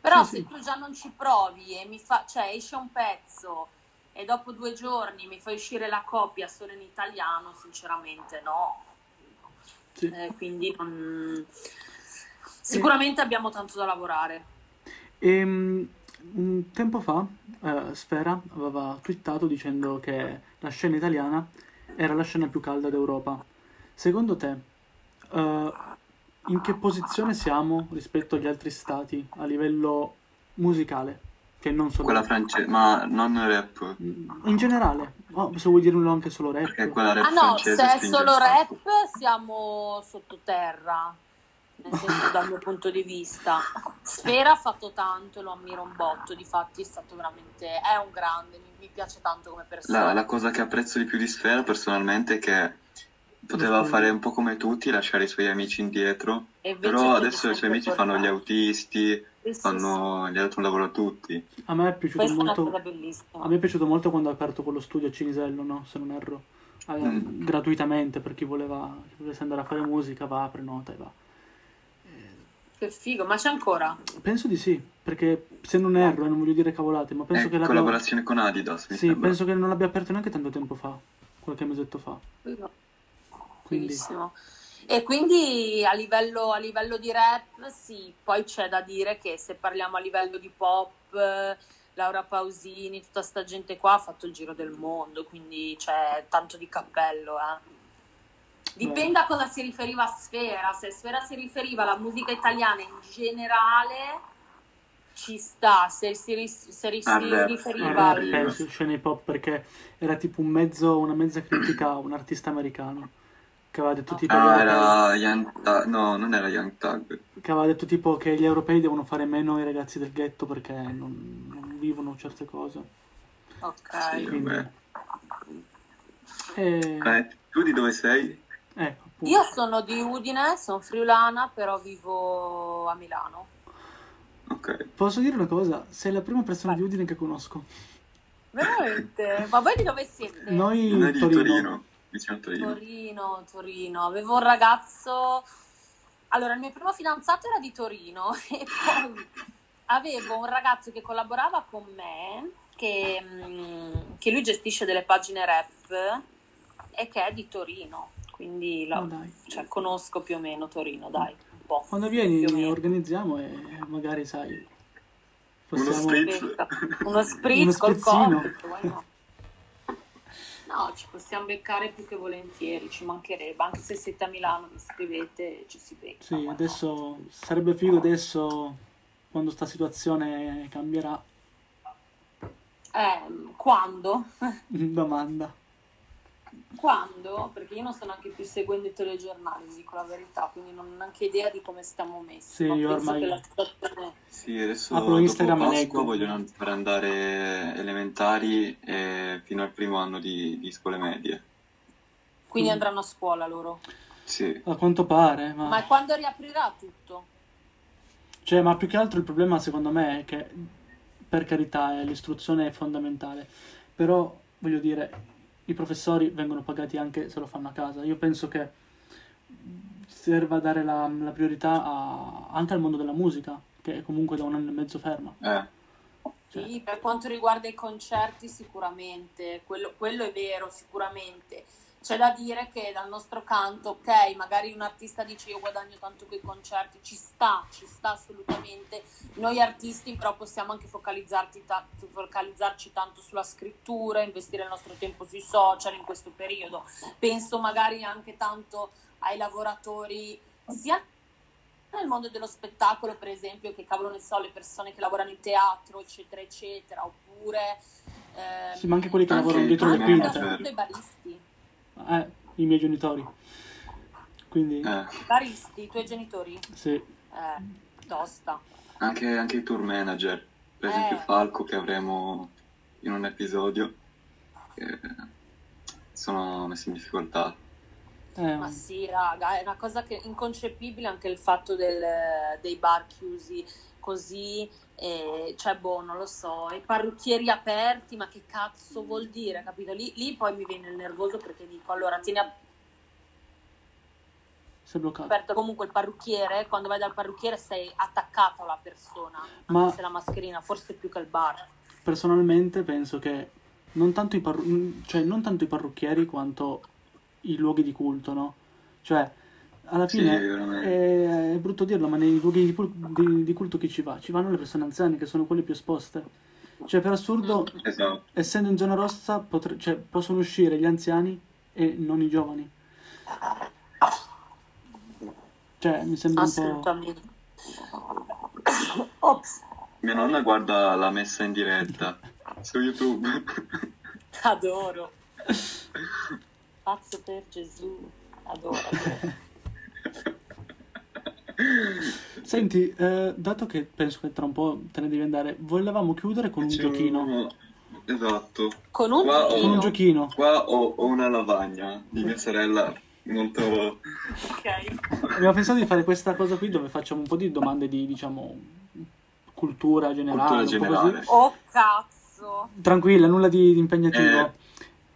però sì, se sì. tu già non ci provi e mi fa cioè esce un pezzo e dopo due giorni mi fai uscire la copia solo in italiano sinceramente no sì. eh, quindi non Sicuramente abbiamo tanto da lavorare.
E, um, un tempo fa uh, Sfera aveva twittato dicendo che la scena italiana era la scena più calda d'Europa. Secondo te, uh, in che posizione siamo rispetto agli altri stati a livello musicale? Che non solo
quella francese, ma non rap.
Mm, in generale, oh, se vuoi dirlo anche solo rap.
Perché quella rap
ah no, se è solo rap siamo sottoterra, nel senso dal mio punto di vista. Sfera ha fatto tanto, lo ammiro un botto, difatti è stato veramente, è un grande, mi, mi piace tanto come persona.
La, la cosa che apprezzo di più di Sfera personalmente è che poteva fare un po' come tutti, lasciare i suoi amici indietro, però adesso i suoi amici fanno gli autisti, sì, fanno, gli ha dato un lavoro a tutti.
A me è piaciuto molto, a me è piaciuto molto quando ha aperto quello studio a Cinisello, no? se non erro, eh, mm. gratuitamente per chi voleva, chi volesse andare a fare musica, va, prenota e va.
Che figo, ma c'è ancora?
Penso di sì, perché se non erro, e non voglio dire cavolate, ma penso
è
che
l'abbia... collaborazione con Adidas,
Sì, sembra. penso che non l'abbia aperto neanche tanto tempo fa, qualche mesetto fa.
No. Quindi... E quindi a livello, a livello, di rap, sì, poi c'è da dire che se parliamo a livello di pop, Laura Pausini, tutta sta gente qua ha fatto il giro del mondo, quindi c'è tanto di cappello. Eh. Dipende a cosa si riferiva a Sfera, se Sfera si riferiva alla musica italiana in generale ci sta, se si, se si ah, riferiva
al... Penso scena hip hop perché era tipo un mezzo, una mezza critica a un artista americano che aveva detto tipo...
Ah, era Young no, non era Young Thug.
Che aveva detto tipo che gli europei devono fare meno i ragazzi del ghetto perché non, non vivono certe cose.
Ok. Sì, Quindi...
e... eh, tu di dove sei?
Ecco,
Io sono di Udine, sono friulana, però vivo a Milano.
Ok.
Posso dire una cosa? Sei la prima persona Beh. di Udine che conosco.
Veramente? Ma voi di dove siete?
Noi
di Torino. Torino vicino a Torino.
Torino, Torino. Avevo un ragazzo... Allora, il mio primo fidanzato era di Torino e poi avevo un ragazzo che collaborava con me, che, mm, che lui gestisce delle pagine rap e che è di Torino. Quindi la, oh, cioè, conosco più o meno Torino, dai. Un po'.
Quando vieni organizziamo e magari sai...
Possiamo... Uno spritz.
Uno spritz col cocktail, No, ci possiamo beccare più che volentieri, ci mancherebbe, anche se siete a Milano mi scrivete e ci si becca.
Sì, adesso sarebbe figo adesso quando sta situazione cambierà.
Eh, quando?
Domanda.
Quando? Perché io non sto neanche più seguendo i telegiornali, dico la verità, quindi non ho neanche idea di come stiamo messi.
Sì, io ormai...
Situazione... Sì, adesso Apro Instagram dopo Pasqua vogliono far andare elementari e fino al primo anno di, di scuole medie.
Quindi mm. andranno a scuola loro?
Sì.
A quanto pare. Ma...
ma quando riaprirà tutto?
Cioè, ma più che altro il problema secondo me è che, per carità, l'istruzione è fondamentale, però voglio dire, i professori vengono pagati anche se lo fanno a casa. Io penso che serva dare la, la priorità a, anche al mondo della musica, che è comunque da un anno e mezzo ferma.
Eh.
Cioè. Sì, per quanto riguarda i concerti sicuramente, quello, quello è vero sicuramente c'è da dire che dal nostro canto, ok, magari un artista dice io guadagno tanto quei concerti, ci sta, ci sta assolutamente. Noi artisti però possiamo anche focalizzarci, ta- focalizzarci tanto sulla scrittura, investire il nostro tempo sui social in questo periodo. Penso magari anche tanto ai lavoratori sia nel mondo dello spettacolo, per esempio, che cavolo ne so, le persone che lavorano in teatro, eccetera, eccetera, oppure...
Ehm, sì, ma anche quelli che lavorano dietro le quinte.
i baristi
eh, i miei genitori. Quindi...
Eh.
Baristi, i tuoi genitori?
Sì.
Eh, tosta.
Anche, anche i tour manager, per esempio eh. Falco che avremo in un episodio, sono messi in difficoltà.
Eh. Ma sì, raga, è una cosa che inconcepibile anche il fatto del, dei bar chiusi così, e, cioè boh, non lo so, i parrucchieri aperti, ma che cazzo vuol dire, capito? Lì, lì poi mi viene il nervoso perché dico, allora tieni a...
Sei bloccato.
aperto comunque il parrucchiere, quando vai dal parrucchiere sei attaccato alla persona, ma se la mascherina, forse più che il bar.
Personalmente penso che non tanto i, parru- cioè, non tanto i parrucchieri quanto i luoghi di culto, no? Cioè, alla
Sì,
fine
veramente.
è, è brutto dirlo, ma nei luoghi di, di- di culto chi ci va? Ci vanno le persone anziane che sono quelle più esposte. Cioè, per assurdo,
Esatto.
essendo in zona rossa, potre- cioè, possono uscire gli anziani e non i giovani. Cioè, mi sembra un po'.
Ops,
Mia nonna guarda la messa in diretta su YouTube.
adoro. Pazzo per Gesù. Adoro. adoro.
Senti, eh, dato che penso che tra un po' te ne devi andare, volevamo chiudere con un
C'è
giochino.
uno- Esatto.
Con un
Qua ho-
Con un
giochino.
giochino.
Qua ho, ho una lavagna di mia sorella molto...
Ok.
Abbiamo pensato di fare questa cosa qui dove facciamo un po' di domande di, diciamo, cultura generale,
Cultura
un po' così.
generale.
Oh cazzo.
Tranquilla, nulla di, di impegnativo.
Eh.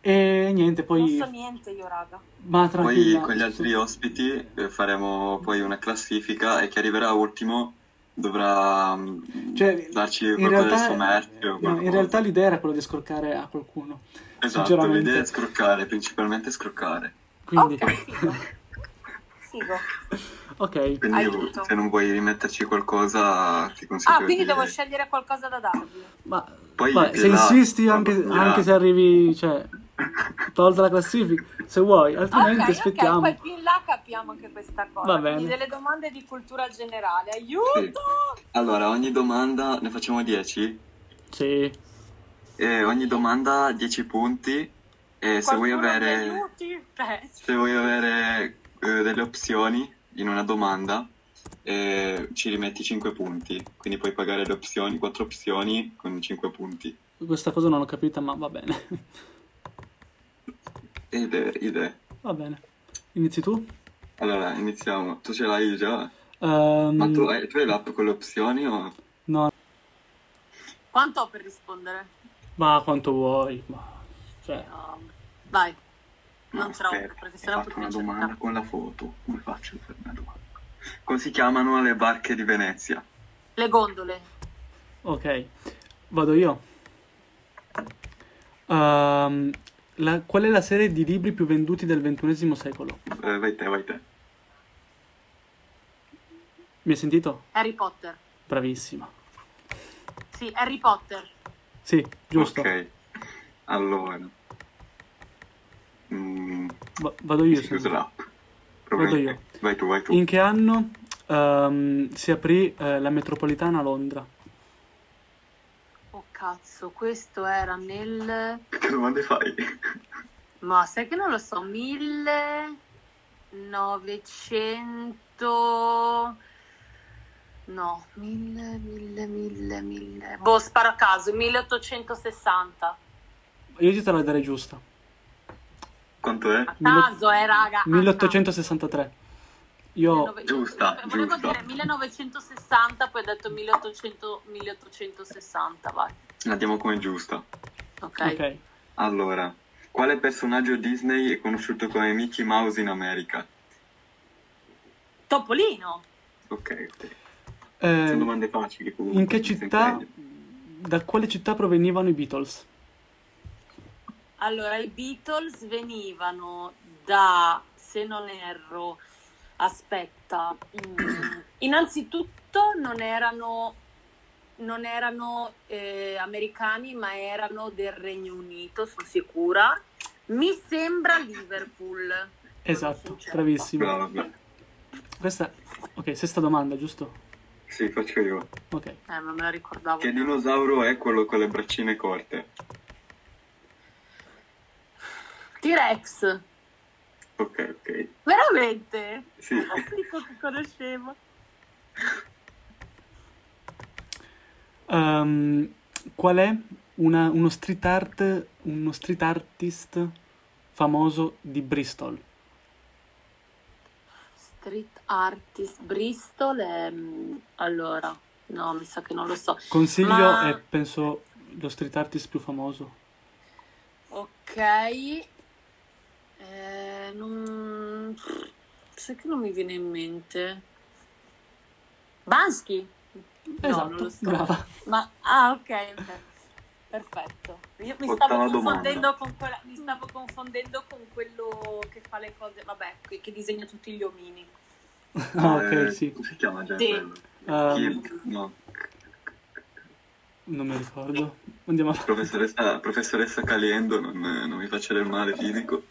E niente,
Non
poi...
so niente io, raga.
Ma
Poi con gli altri ospiti eh, faremo poi una classifica e chi arriverà ultimo dovrà mm,
Cioè,
darci
in
qualcosa del
realtà,
suo merito.
no, in realtà l'idea era quella di scroccare a qualcuno.
Esatto, l'idea è scroccare, principalmente scroccare.
Quindi,
Ok, figo. Figo.
ok.
Quindi
Aiuto.
se non vuoi rimetterci qualcosa ti consiglio
Ah, quindi
di...
devo scegliere qualcosa da darvi.
Ma
Poi
vabbè, se
là-
insisti, anche, anche se arrivi, cioè, tolta la classifica, se vuoi, altrimenti
ok,
aspettiamo.
ok, poi più in là capiamo anche questa cosa.
Va
Quindi
bene.
delle domande di cultura generale. Aiuto!
Allora, ogni domanda, ne facciamo 10?
Sì.
E ogni domanda 10 punti e se vuoi avere... Se vuoi avere eh, delle opzioni in una domanda, eh, ci rimetti 5 punti. Quindi puoi pagare le opzioni, 4 opzioni con 5 punti.
Questa cosa non l'ho capita, ma va bene.
Idee, idee.
Va bene. Inizi tu?
Allora, iniziamo. Tu ce l'hai già?
Ehm,
Ma tu hai, tu hai l'app con le opzioni o...
no,
Quanto ho per rispondere?
ma quanto vuoi. Ma, cioè,
No. Vai. Non
No,
troppo,
aspetta,
perché
hai
sennò
fatto
poi
una domanda
cercare.
con la foto. Come faccio a fare una domanda? Come si chiamano le barche di Venezia?
Le gondole.
ok. Vado io. Ehm, la- qual è la serie di libri più venduti del ventunesimo secolo?
Eh, vai te, vai te.
Mi hai sentito?
Harry Potter.
Bravissima.
Sì, Harry Potter.
Sì, giusto.
Ok. Allora. Mm,
Va- vado io.
si chiude l'app.
Vado io.
Vai tu, vai tu.
In che anno ehm, si aprì eh, la metropolitana a Londra?
Cazzo, questo era nel...
Che domande fai?
Ma sai che non lo so, 1900... No, 1000, 1000, 1000, 1000... Boh, sparo a caso, 1860.
Io ti te la darei giusta.
Quanto è?
A caso, eh, raga. a caso.
1863. Io...
1900
Giusta,
Volevo
giusta.
dire 1960, poi ho detto 1800, 1860, vai.
La diamo come giusta.
Ok.
Ok.
Allora, quale personaggio Disney è conosciuto come Mickey Mouse in America?
Topolino.
Ok, ok.
Eh,
Sono domande facili comunque.
in che città... Da quale città provenivano i Beatles?
Allora, i Beatles venivano da, se non erro, aspetta, mm, innanzitutto non erano, non erano eh, americani, ma erano del Regno Unito, sono sicura. Mi sembra Liverpool.
Esatto, bravissimo. Questa... Ok, sesta domanda, giusto?
Sì, faccio io.
Ok.
Eh, non me la ricordavo.
Che dinosauro è quello con le braccine corte?
T-Rex.
Ok, ok.
Veramente?
Sì.
Dico che conoscevo.
Ehm, qual è una- uno street art, uno street artist famoso di Bristol?
Street artist Bristol è... mm, Allora, no, mi sa che non lo so.
Consiglio
Ma-
è, penso, lo street artist più famoso.
Ok. Eh, non... Sai che non mi viene in mente. Bansky? No,
Esatto,
non lo so.
brava.
Ma... Ah, ok. Perfetto. Io mi stavo, confondendo con quella, mi stavo confondendo con quello che fa le cose, vabbè, che disegna tutti gli omini.
ah, ok, eh, sì.
Come si chiama già? Sì. Um, no.
Non mi ricordo. Andiamo
a... Professoressa, professoressa Caliendo, non, non, mi faccia del male fisico,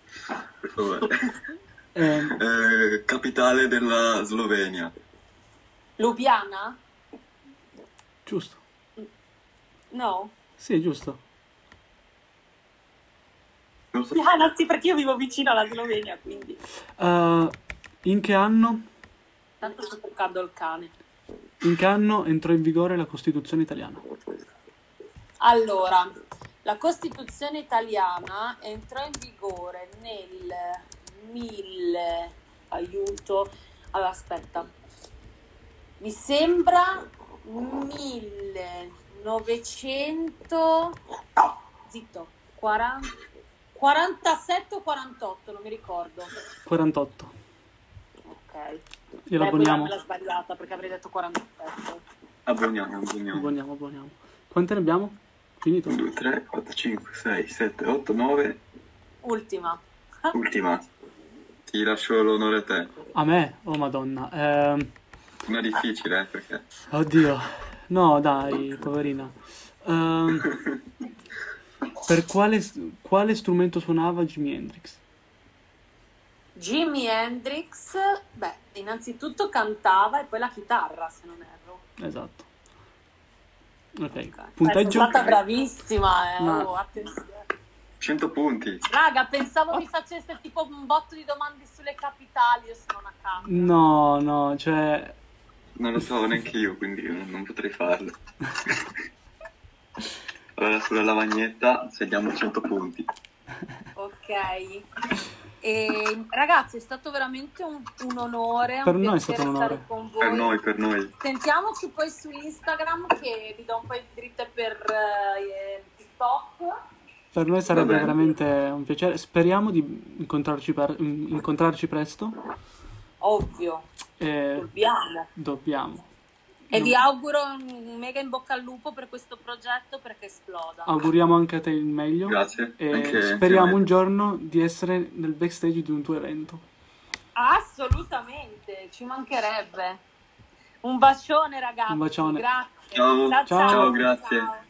per favore. eh. Eh, capitale della Slovenia.
Lubiana?
Giusto.
No?
Sì, giusto.
Lubiana, sì, perché io vivo vicino alla Slovenia, quindi.
Uh, in che anno?
Tanto sto toccando il cane.
In che anno entrò in vigore la Costituzione italiana?
Allora, la Costituzione italiana entrò in vigore nel 1000, aiuto, allora aspetta, mi sembra 1900, zitto, 40, 47 o 48, non mi ricordo.
48.
Ok.
Gliela abboniamo.
Me l'ha sbagliata perché avrei detto 47.
Abboniamo, abboniamo.
Abboniamo, abboniamo. Quante ne abbiamo? Finito?
2, 3, 4, 5, 6, 7, 8, 9.
Ultima.
Ultima. Ti lascio l'onore a te.
A me? Oh madonna. Eh...
Una difficile, eh, perché...
Oddio. No, dai, poverina. Uh, per quale, quale strumento suonava Jimi Hendrix?
Jimi Hendrix, beh, innanzitutto cantava e poi la chitarra, se non erro.
Esatto. Ok, okay. punteggio.
Sono stata bravissima, eh. Ma... Oh, attenzione.
100 punti.
Raga, pensavo oh. mi facesse tipo un botto di domande sulle capitali, io sono una cazzo.
No, no, cioè...
Non lo so neanche io, quindi non potrei farlo. allora, sulla lavagnetta segniamo 100 punti.
Ok. E, ragazzi, è stato veramente un, un onore.
Per un noi è stato un onore.
Per noi, per noi.
Sentiamoci poi su Instagram che vi do un po' di dritte per uh, TikTok.
Per noi sarebbe veramente un piacere. Speriamo di incontrarci, per, incontrarci presto.
Ovvio.
E
dobbiamo.
Dobbiamo.
E vi auguro un mega in bocca al lupo per questo progetto perché esploda.
Auguriamo anche a te il meglio.
Grazie.
E anche speriamo un giorno di essere nel backstage di un tuo evento.
Assolutamente, ci mancherebbe. Un bacione ragazzi.
Un bacione.
Grazie.
Ciao, ciao, ciao. ciao grazie. Ciao.